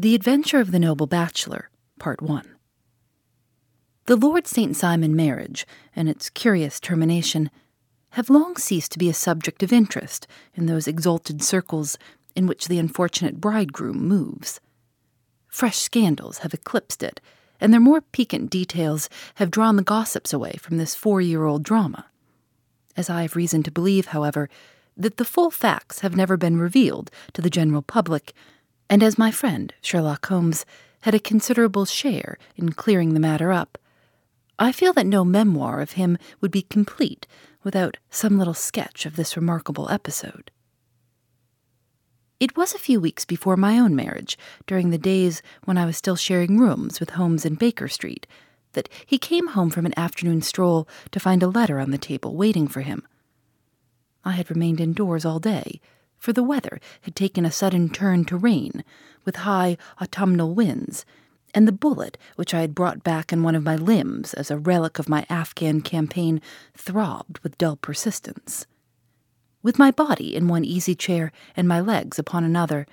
The Adventure of the Noble Bachelor, Part 1. The Lord St. Simon marriage and its curious termination have long ceased to be a subject of interest in those exalted circles in which the unfortunate bridegroom moves. Fresh scandals have eclipsed it, and their more piquant details have drawn the gossips away from this four year old drama. As I have reason to believe, however, that the full facts have never been revealed to the general public, and as my friend, Sherlock Holmes, had a considerable share in clearing the matter up, I feel that no memoir of him would be complete without some little sketch of this remarkable episode. It was a few weeks before my own marriage, during the days when I was still sharing rooms with Holmes in Baker Street, that he came home from an afternoon stroll to find a letter on the table waiting for him. I had remained indoors all day, for the weather had taken a sudden turn to rain, with high autumnal winds, and the bullet which I had brought back in one of my limbs as a relic of my Afghan campaign throbbed with dull persistence. With my body in one easy chair and my legs upon another,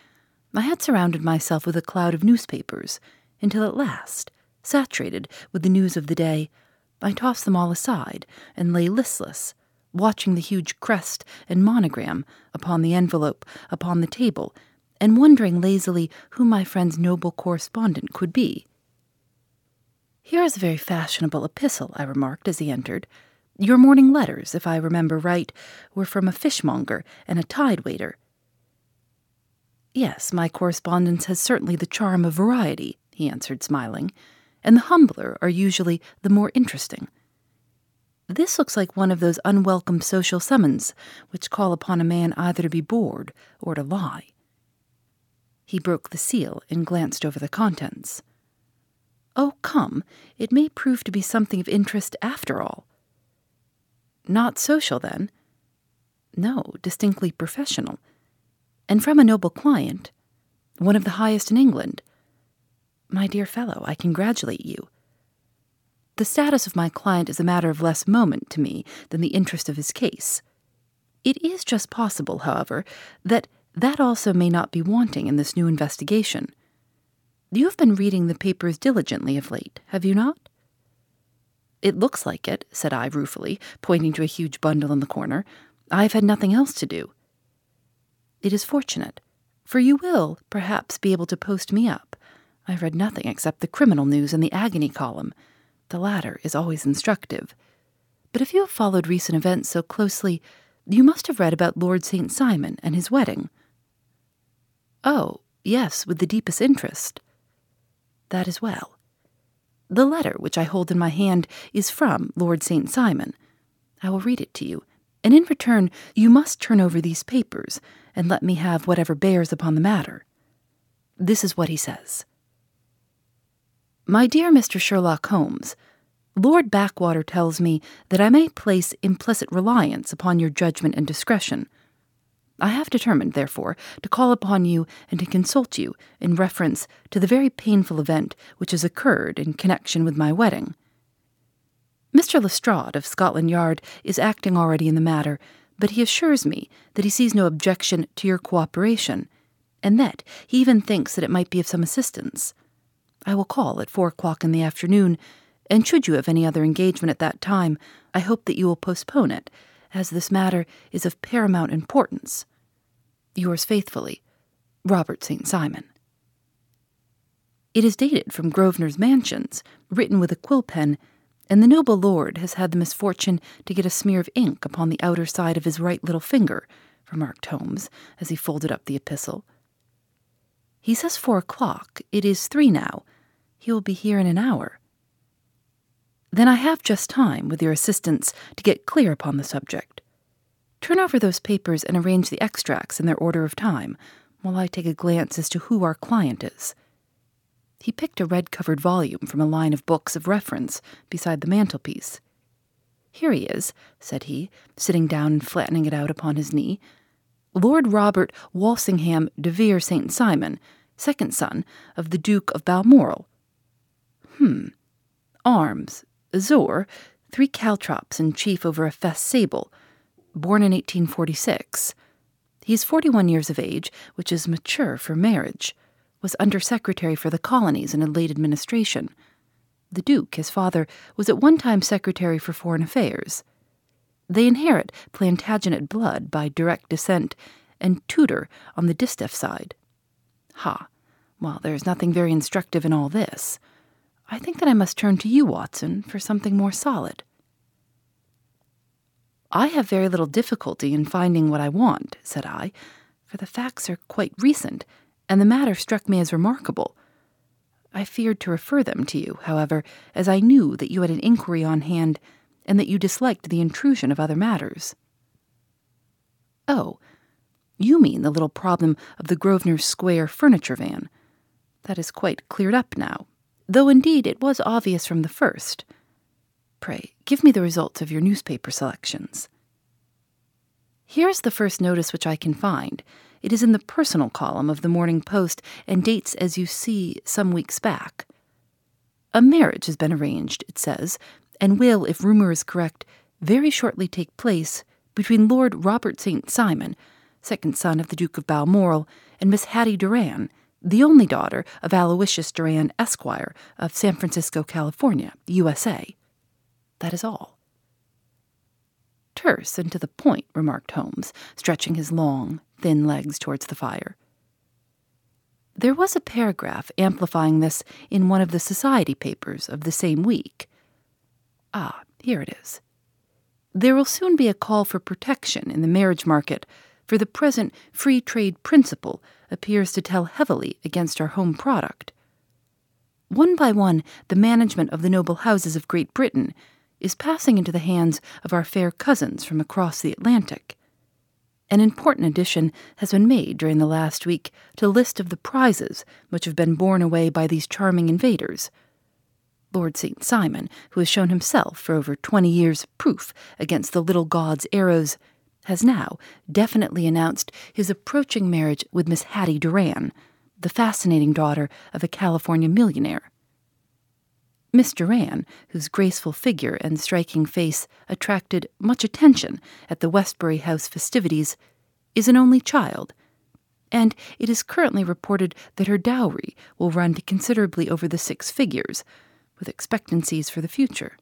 I had surrounded myself with a cloud of newspapers until at last, saturated with the news of the day, I tossed them all aside and lay listless, watching the huge crest and monogram upon the envelope upon the table and wondering lazily who my friend's noble correspondent could be. Here is a very fashionable epistle, I remarked as he entered. Your morning letters, if I remember right, were from a fishmonger and a tide waiter. Yes, my correspondence has certainly the charm of variety, he answered, smiling, and the humbler are usually the more interesting. This looks like one of those unwelcome social summons which call upon a man either to be bored or to lie. He broke the seal and glanced over the contents. Oh, come, it may prove to be something of interest after all. Not social, then? No, distinctly professional. And from a noble client, one of the highest in England. My dear fellow, I congratulate you. The status of my client is a matter of less moment to me than the interest of his case. It is just possible, however, that that also may not be wanting in this new investigation. You have been reading the papers diligently of late, have you not? It looks like it, said I ruefully, pointing to a huge bundle in the corner. I have had nothing else to do. It is fortunate, for you will, perhaps, be able to post me up. I have read nothing except the criminal news in the agony column. The latter is always instructive. But if you have followed recent events so closely, you must have read about Lord St. Simon and his wedding. Oh, yes, with the deepest interest. That is well. The letter which I hold in my hand is from Lord St. Simon. I will read it to you, and in return you must turn over these papers and let me have whatever bears upon the matter. This is what he says My dear Mr. Sherlock Holmes, Lord Backwater tells me that I may place implicit reliance upon your judgment and discretion I have determined, therefore, to call upon you and to consult you in reference to the very painful event which has occurred in connection with my wedding. Mr. Lestrade of Scotland Yard is acting already in the matter, but he assures me that he sees no objection to your cooperation, and that he even thinks that it might be of some assistance. I will call at four o'clock in the afternoon, and should you have any other engagement at that time, I hope that you will postpone it as this matter is of paramount importance. Yours faithfully, Robert St. Simon. It is dated from Grosvenor's Mansions, written with a quill pen, and the noble lord has had the misfortune to get a smear of ink upon the outer side of his right little finger, remarked Holmes, as he folded up the epistle. He says four o'clock. It is three now. He will be here in an hour. Then I have just time, with your assistance, to get clear upon the subject. Turn over those papers and arrange the extracts in their order of time, while I take a glance as to who our client is. He picked a red covered volume from a line of books of reference beside the mantelpiece. Here he is, said he, sitting down and flattening it out upon his knee. Lord Robert Walsingham de Vere St. Simon, second son of the Duke of Balmoral. Hmm. Arms, Azure, three caltrops and chief over a fess sable, born in 1846. He is 41 years of age, which is mature for marriage. was Undersecretary for the Colonies in a late administration. The Duke, his father, was at one time Secretary for Foreign Affairs. They inherit Plantagenet blood by direct descent and Tudor on the distaff side. Ha! Well, there's nothing very instructive in all this. I think that I must turn to you, Watson, for something more solid. I have very little difficulty in finding what I want, said I, for the facts are quite recent, and the matter struck me as remarkable. I feared to refer them to you, however, as I knew that you had an inquiry on hand and that you disliked the intrusion of other matters. Oh, you mean the little problem of the Grosvenor Square furniture van. That is quite cleared up now, though indeed it was obvious from the first. Pray, give me the results of your newspaper selections. Here is the first notice which I can find. It is in the personal column of the Morning Post and dates, as you see, some weeks back. A marriage has been arranged, it says, and will, if rumor is correct, very shortly take place between Lord Robert St. Simon, second son of the Duke of Balmoral, and Miss Hattie Doran, the only daughter of Aloysius Doran, Esquire, of San Francisco, California, USA. That is all. Terse and to the point, remarked Holmes, stretching his long, thin legs towards the fire. There was a paragraph amplifying this in one of the society papers of the same week. Ah, here it is. There will soon be a call for protection in the marriage market, for the present free trade principle appears to tell heavily against our home product. One by one, the management of the noble houses of Great Britain is passing into the hands of our fair cousins from across the Atlantic. An important addition has been made during the last week to a list of the prizes which have been borne away by these charming invaders. Lord St. Simon, who has shown himself for over twenty years proof against the little god's arrows, has now definitely announced his approaching marriage with Miss Hattie Doran, the fascinating daughter of a California millionaire. Miss Doran, whose graceful figure and striking face attracted much attention at the Westbury House festivities, is an only child, and it is currently reported that her dowry will run to considerably over the six figures, with expectancies for the future.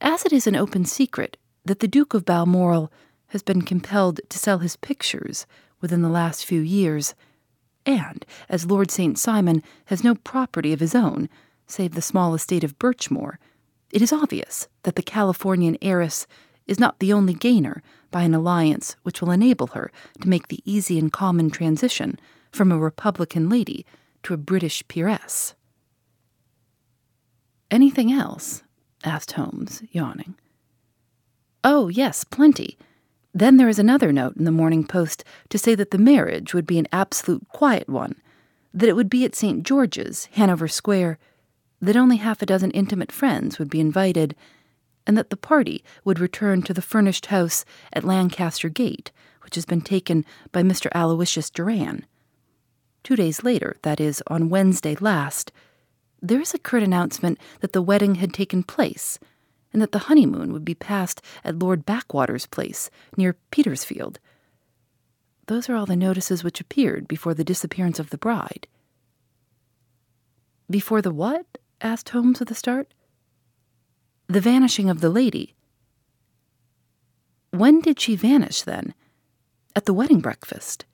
As it is an open secret that the Duke of Balmoral has been compelled to sell his pictures within the last few years, and as Lord St. Simon has no property of his own, save the small estate of Birchmoor, it is obvious that the Californian heiress is not the only gainer by an alliance which will enable her to make the easy and common transition from a Republican lady to a British peeress. Anything else? asked Holmes, yawning. Oh, yes, plenty. Then there is another note in the Morning Post to say that the marriage would be an absolute quiet one, that it would be at St. George's, Hanover Square, that only half a dozen intimate friends would be invited, and that the party would return to the furnished house at Lancaster Gate, which has been taken by Mr. Aloysius Doran. Two days later, that is, on Wednesday last, there is a curt announcement that the wedding had taken place, and that the honeymoon would be passed at Lord Backwater's place, near Petersfield. Those are all the notices which appeared before the disappearance of the bride. Before the what? asked Holmes with a start. The vanishing of the lady. When did she vanish, then? At the wedding breakfast.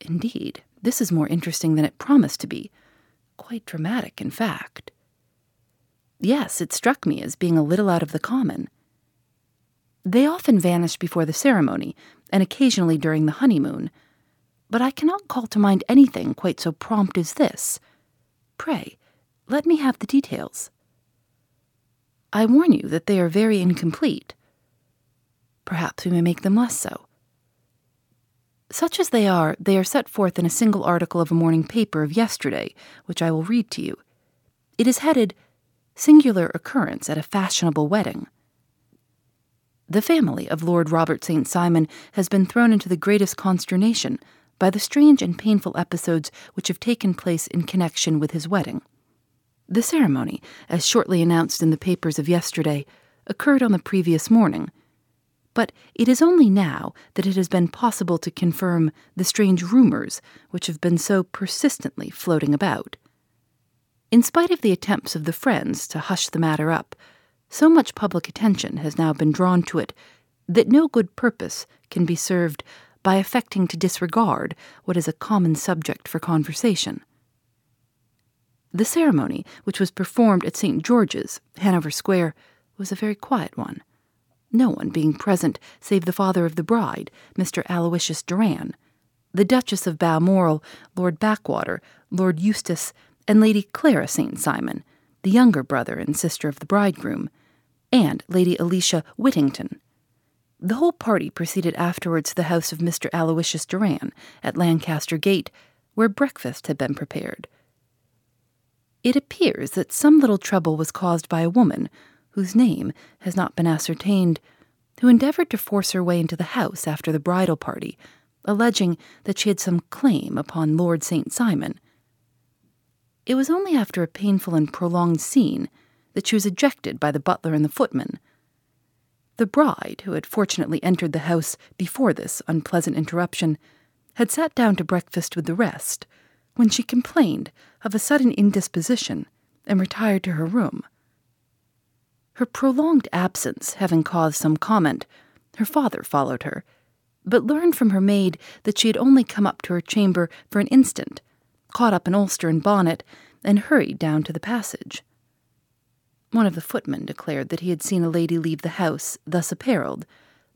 Indeed, this is more interesting than it promised to be. Quite dramatic, in fact. Yes, it struck me as being a little out of the common. They often vanish before the ceremony, and occasionally during the honeymoon, but I cannot call to mind anything quite so prompt as this. Pray, let me have the details. I warn you that they are very incomplete. Perhaps we may make them less so. Such as they are, they are set forth in a single article of a morning paper of yesterday, which I will read to you. It is headed Singular Occurrence at a Fashionable Wedding. The family of Lord Robert St. Simon has been thrown into the greatest consternation by the strange and painful episodes which have taken place in connection with his wedding. The ceremony, as shortly announced in the papers of yesterday, occurred on the previous morning. but it is only now that it has been possible to confirm the strange rumors which have been so persistently floating about. In spite of the attempts of the friends to hush the matter up, so much public attention has now been drawn to it that no good purpose can be served by affecting to disregard what is a common subject for conversation. The ceremony, which was performed at St. George's, Hanover Square, was a very quiet one, no one being present save the father of the bride, Mr. Aloysius Doran, the Duchess of Balmoral, Lord Backwater, Lord Eustace, and Lady Clara St. Simon, the younger brother and sister of the bridegroom, and Lady Alicia Whittington. The whole party proceeded afterwards to the house of Mr. Aloysius Doran at Lancaster Gate, where breakfast had been prepared. It appears that some little trouble was caused by a woman, whose name has not been ascertained, who endeavored to force her way into the house after the bridal party, alleging that she had some claim upon Lord St. Simon. It was only after a painful and prolonged scene that she was ejected by the butler and the footman. The bride, who had fortunately entered the house before this unpleasant interruption, had sat down to breakfast with the rest when she complained of a sudden indisposition and retired to her room. Her prolonged absence having caused some comment, her father followed her, but learned from her maid that she had only come up to her chamber for an instant, caught up an ulster and bonnet, and hurried down to the passage. One of the footmen declared that he had seen a lady leave the house thus apparelled,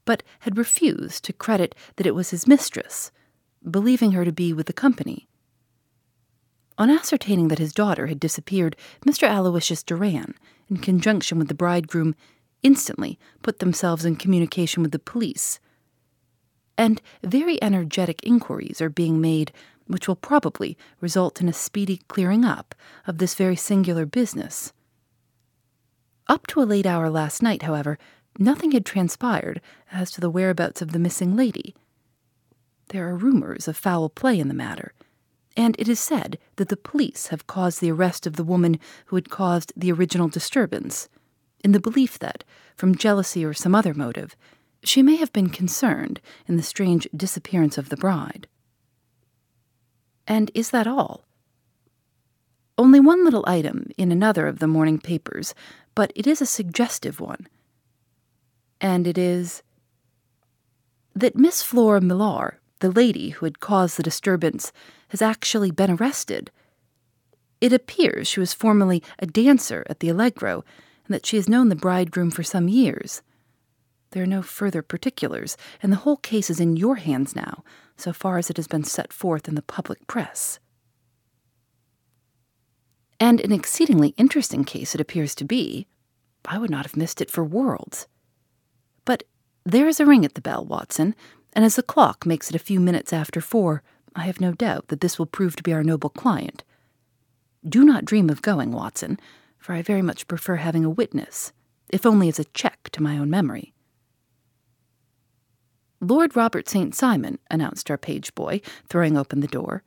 but had refused to credit that it was his mistress, believing her to be with the company. On ascertaining that his daughter had disappeared, Mr. Aloysius Doran, in conjunction with the bridegroom, instantly put themselves in communication with the police. And very energetic inquiries are being made, which will probably result in a speedy clearing up of this very singular business. Up to a late hour last night, however, nothing had transpired as to the whereabouts of the missing lady. There are rumors of foul play in the matter, and it is said that the police have caused the arrest of the woman who had caused the original disturbance, in the belief that, from jealousy or some other motive, she may have been concerned in the strange disappearance of the bride. And is that all? Only one little item in another of the morning papers but it is a suggestive one. And it is that Miss Flora Millar, the lady who had caused the disturbance, has actually been arrested. It appears she was formerly a dancer at the Allegro, and that she has known the bridegroom for some years. There are no further particulars, and the whole case is in your hands now, so far as it has been set forth in the public press. And an exceedingly interesting case it appears to be. I would not have missed it for worlds. But there is a ring at the bell, Watson, and as the clock makes it a few minutes after four, I have no doubt that this will prove to be our noble client. Do not dream of going, Watson, for I very much prefer having a witness, if only as a check to my own memory. Lord Robert St. Simon, announced our page boy, throwing open the door.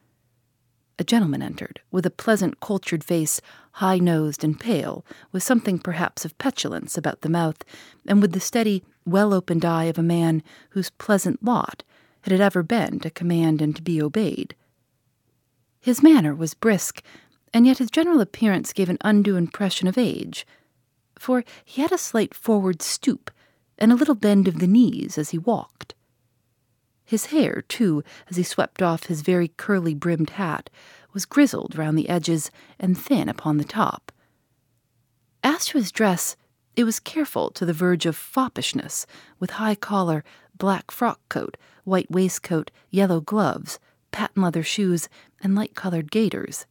A gentleman entered, with a pleasant, cultured face, high nosed and pale, with something perhaps of petulance about the mouth, and with the steady, well opened eye of a man whose pleasant lot it had ever been to command and to be obeyed. His manner was brisk, and yet his general appearance gave an undue impression of age, for he had a slight forward stoop and a little bend of the knees as he walked. His hair, too, as he swept off his very curly brimmed hat, was grizzled round the edges and thin upon the top. As to his dress, it was careful to the verge of foppishness, with high collar, black frock coat, white waistcoat, yellow gloves, patent leather shoes, and light colored gaiters.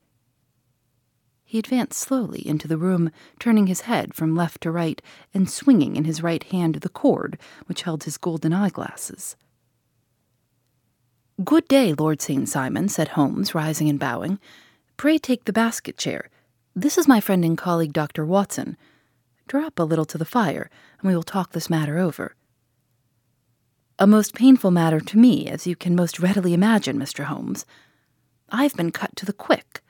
He advanced slowly into the room, turning his head from left to right and swinging in his right hand the cord which held his golden eyeglasses. Good day, Lord St. Simon, said Holmes, rising and bowing. Pray take the basket chair. This is my friend and colleague, Dr. Watson. Draw up a little to the fire, and we will talk this matter over. A most painful matter to me, as you can most readily imagine, Mr. Holmes. I have been cut to the quick.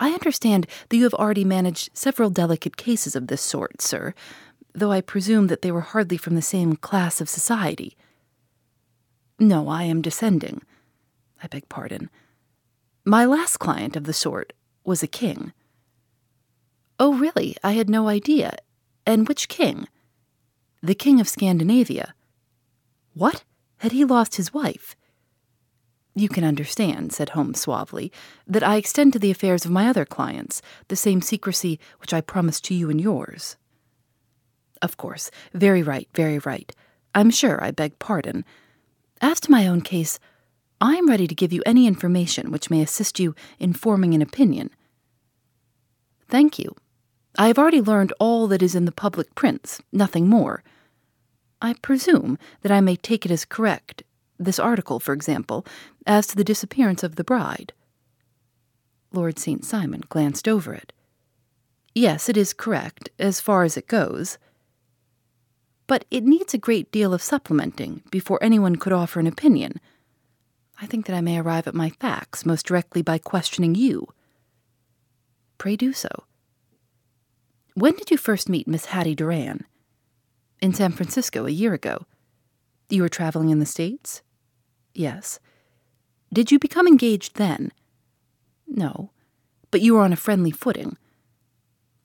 I understand that you have already managed several delicate cases of this sort, sir, though I presume that they were hardly from the same class of society. No, I am descending. I beg pardon. My last client of the sort was a king. Oh, really? I had no idea. And which king? The king of Scandinavia. What? Had he lost his wife? You can understand, said Holmes suavely, that I extend to the affairs of my other clients the same secrecy which I promised to you and yours. Of course. Very right, very right. I'm sure I beg pardon. As to my own case, I am ready to give you any information which may assist you in forming an opinion. Thank you. I have already learned all that is in the public prints, nothing more. I presume that I may take it as correct, this article, for example, as to the disappearance of the bride. Lord St. Simon glanced over it. Yes, it is correct, as far as it goes. But it needs a great deal of supplementing before anyone could offer an opinion. I think that I may arrive at my facts most directly by questioning you. Pray do so. When did you first meet Miss Hattie Doran? In San Francisco a year ago. You were traveling in the States? Yes. Did you become engaged then? No. But you were on a friendly footing.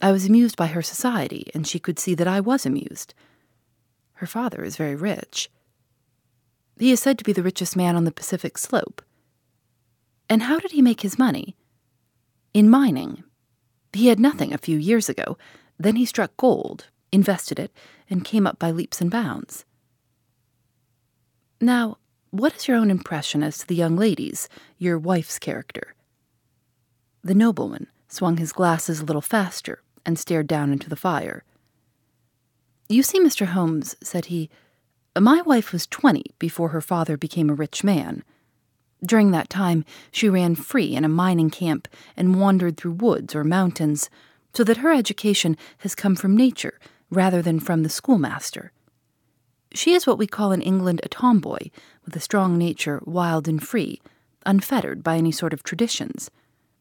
I was amused by her society, and she could see that I was amused. Her father is very rich. He is said to be the richest man on the Pacific slope. And how did he make his money? In mining. He had nothing a few years ago. Then he struck gold, invested it, and came up by leaps and bounds. Now, what is your own impression as to the young lady's, your wife's character? The nobleman swung his glasses a little faster and stared down into the fire. You see, Mr. Holmes, said he, my wife was twenty before her father became a rich man. During that time, she ran free in a mining camp and wandered through woods or mountains, so that her education has come from nature rather than from the schoolmaster. She is what we call in England a tomboy, with a strong nature, wild and free, unfettered by any sort of traditions.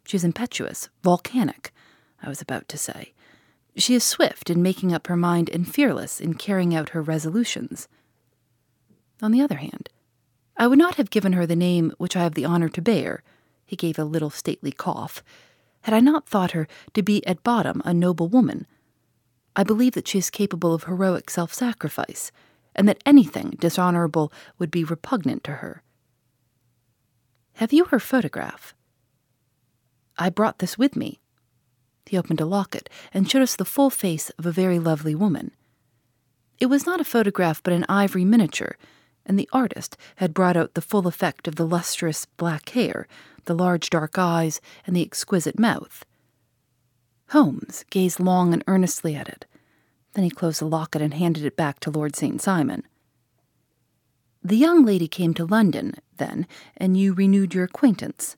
She is impetuous, volcanic, I was about to say. She is swift in making up her mind and fearless in carrying out her resolutions. On the other hand, I would not have given her the name which I have the honor to bear, he gave a little stately cough, had I not thought her to be at bottom a noble woman. I believe that she is capable of heroic self sacrifice and that anything dishonorable would be repugnant to her. Have you her photograph? I brought this with me. He opened a locket and showed us the full face of a very lovely woman. It was not a photograph, but an ivory miniature, and the artist had brought out the full effect of the lustrous black hair, the large dark eyes, and the exquisite mouth. Holmes gazed long and earnestly at it, then he closed the locket and handed it back to Lord St. Simon. The young lady came to London, then, and you renewed your acquaintance.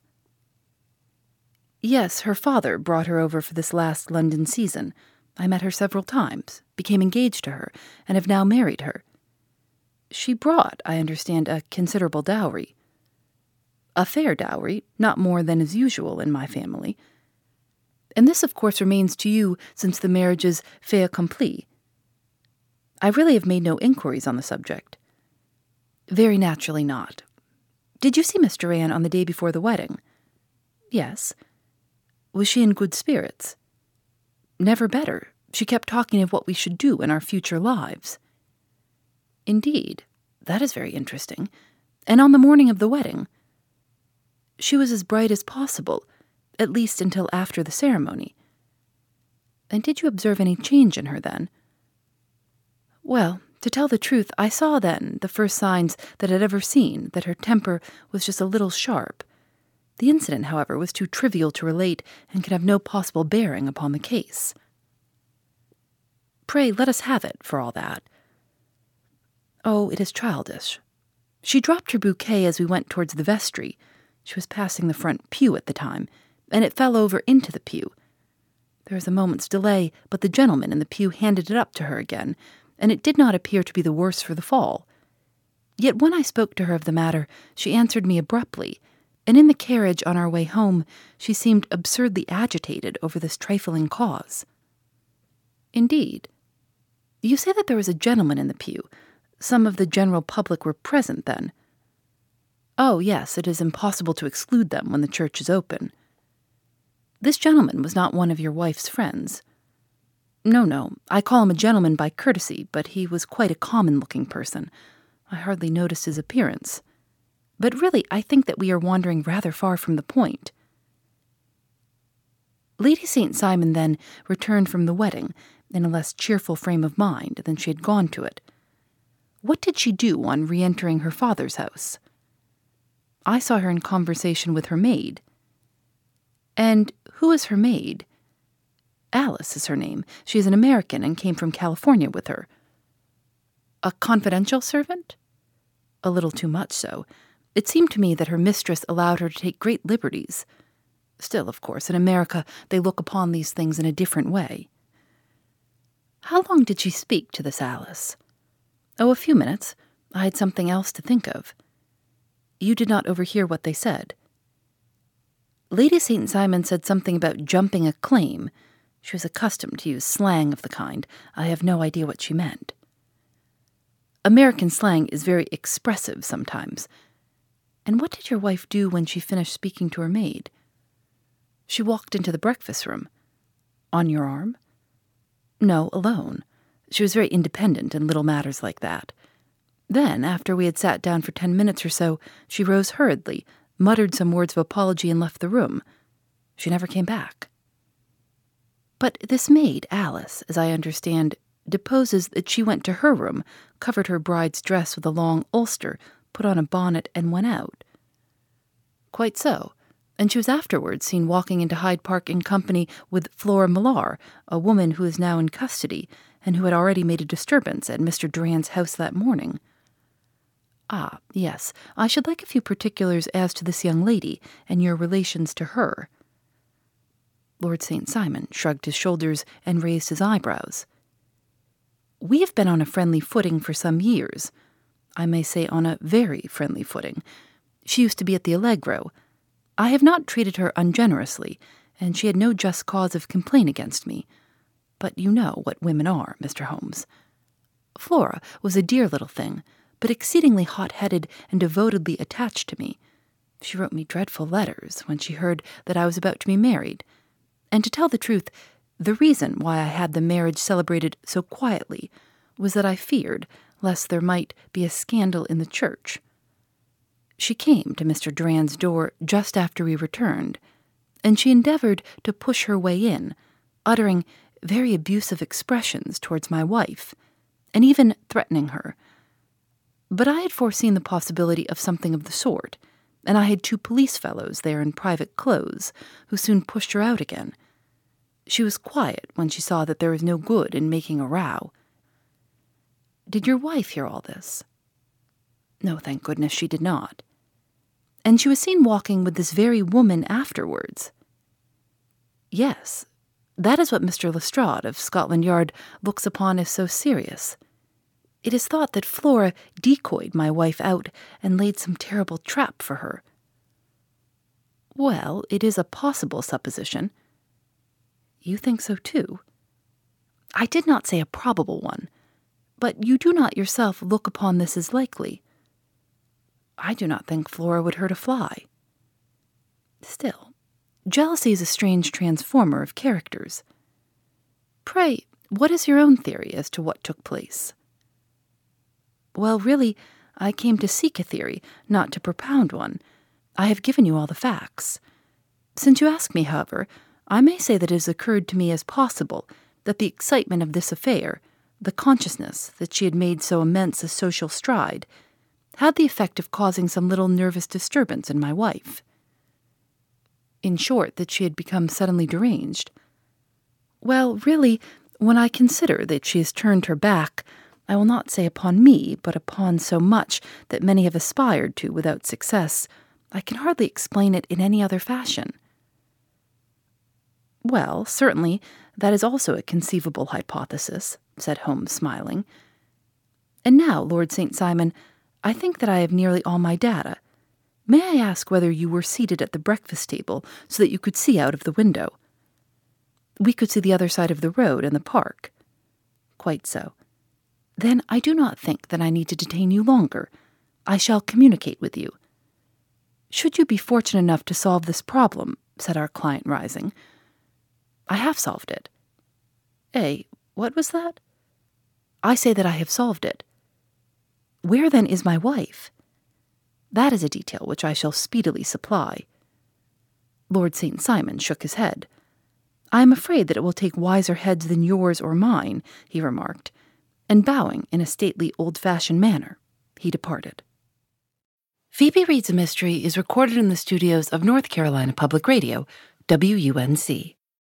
Yes, her father brought her over for this last London season. I met her several times, became engaged to her, and have now married her. She brought, I understand, a considerable dowry. A fair dowry, not more than is usual in my family and this, of course, remains to you since the marriage is fait accompli. I really have made no inquiries on the subject. Very naturally not. Did you see Miss Doran on the day before the wedding? Yes. Was she in good spirits? Never better. She kept talking of what we should do in our future lives. Indeed, that is very interesting. And on the morning of the wedding? She was as bright as possible, at least until after the ceremony. And did you observe any change in her then? Well, to tell the truth, I saw then the first signs that I'd ever seen that her temper was just a little sharp. The incident, however, was too trivial to relate and could have no possible bearing upon the case. Pray let us have it, for all that. Oh, it is childish. She dropped her bouquet as we went towards the vestry. She was passing the front pew at the time, and it fell over into the pew. There was a moment's delay, but the gentleman in the pew handed it up to her again, and it did not appear to be the worse for the fall. Yet when I spoke to her of the matter, she answered me abruptly, and in the carriage on our way home, she seemed absurdly agitated over this trifling cause. Indeed. You say that there was a gentleman in the pew. Some of the general public were present then. Oh, yes, it is impossible to exclude them when the church is open. This gentleman was not one of your wife's friends. No, no, I call him a gentleman by courtesy, but he was quite a common looking person. I hardly noticed his appearance. But really, I think that we are wandering rather far from the point. Lady St. Simon then returned from the wedding in a less cheerful frame of mind than she had gone to it. What did she do on re entering her father's house? I saw her in conversation with her maid. And who is her maid? Alice is her name. She is an American and came from California with her. A confidential servant? A little too much so. It seemed to me that her mistress allowed her to take great liberties. Still, of course, in America they look upon these things in a different way. How long did she speak to this Alice? Oh, a few minutes. I had something else to think of. You did not overhear what they said. Lady St. Simon said something about jumping a claim. She was accustomed to use slang of the kind. I have no idea what she meant. American slang is very expressive sometimes. And what did your wife do when she finished speaking to her maid? She walked into the breakfast room. On your arm? No, alone. She was very independent in little matters like that. Then, after we had sat down for ten minutes or so, she rose hurriedly, muttered some words of apology, and left the room. She never came back. But this maid, Alice, as I understand, deposes that she went to her room, covered her bride's dress with a long ulster, put on a bonnet, and went out. Quite so. And she was afterwards seen walking into Hyde Park in company with Flora Millar, a woman who is now in custody, and who had already made a disturbance at Mr. Doran's house that morning. Ah, yes, I should like a few particulars as to this young lady and your relations to her. Lord St. Simon shrugged his shoulders and raised his eyebrows. We have been on a friendly footing for some years. I may say on a very friendly footing. She used to be at the Allegro. I have not treated her ungenerously, and she had no just cause of complaint against me. But you know what women are, Mr. Holmes. Flora was a dear little thing, but exceedingly hot headed and devotedly attached to me. She wrote me dreadful letters when she heard that I was about to be married. And to tell the truth, the reason why I had the marriage celebrated so quietly was that I feared lest there might be a scandal in the church. She came to Mr. Doran's door just after we returned, and she endeavored to push her way in, uttering very abusive expressions towards my wife, and even threatening her. But I had foreseen the possibility of something of the sort, and I had two police fellows there in private clothes who soon pushed her out again. She was quiet when she saw that there was no good in making a row. Did your wife hear all this? No, thank goodness she did not. And she was seen walking with this very woman afterwards. Yes, that is what Mr. Lestrade of Scotland Yard looks upon as so serious. It is thought that Flora decoyed my wife out and laid some terrible trap for her. Well, it is a possible supposition. You think so too? I did not say a probable one, but you do not yourself look upon this as likely. I do not think Flora would hurt a fly. Still, jealousy is a strange transformer of characters. Pray, what is your own theory as to what took place? Well, really, I came to seek a theory, not to propound one. I have given you all the facts. Since you ask me, however, I may say that it has occurred to me as possible that the excitement of this affair, the consciousness that she had made so immense a social stride, had the effect of causing some little nervous disturbance in my wife. In short, that she had become suddenly deranged. Well, really, when I consider that she has turned her back, I will not say upon me, but upon so much that many have aspired to without success, I can hardly explain it in any other fashion. Well, certainly, that is also a conceivable hypothesis, said Holmes, smiling. And now, Lord St. Simon, I think that I have nearly all my data. May I ask whether you were seated at the breakfast table so that you could see out of the window? We could see the other side of the road and the park. Quite so. Then I do not think that I need to detain you longer. I shall communicate with you. Should you be fortunate enough to solve this problem, said our client, rising, I have solved it. Eh, what was that? I say that I have solved it. Where then is my wife? That is a detail which I shall speedily supply. Lord St. Simon shook his head. I am afraid that it will take wiser heads than yours or mine, he remarked, and bowing in a stately old fashioned manner, he departed. Phoebe Reads a Mystery is recorded in the studios of North Carolina Public Radio, WUNC.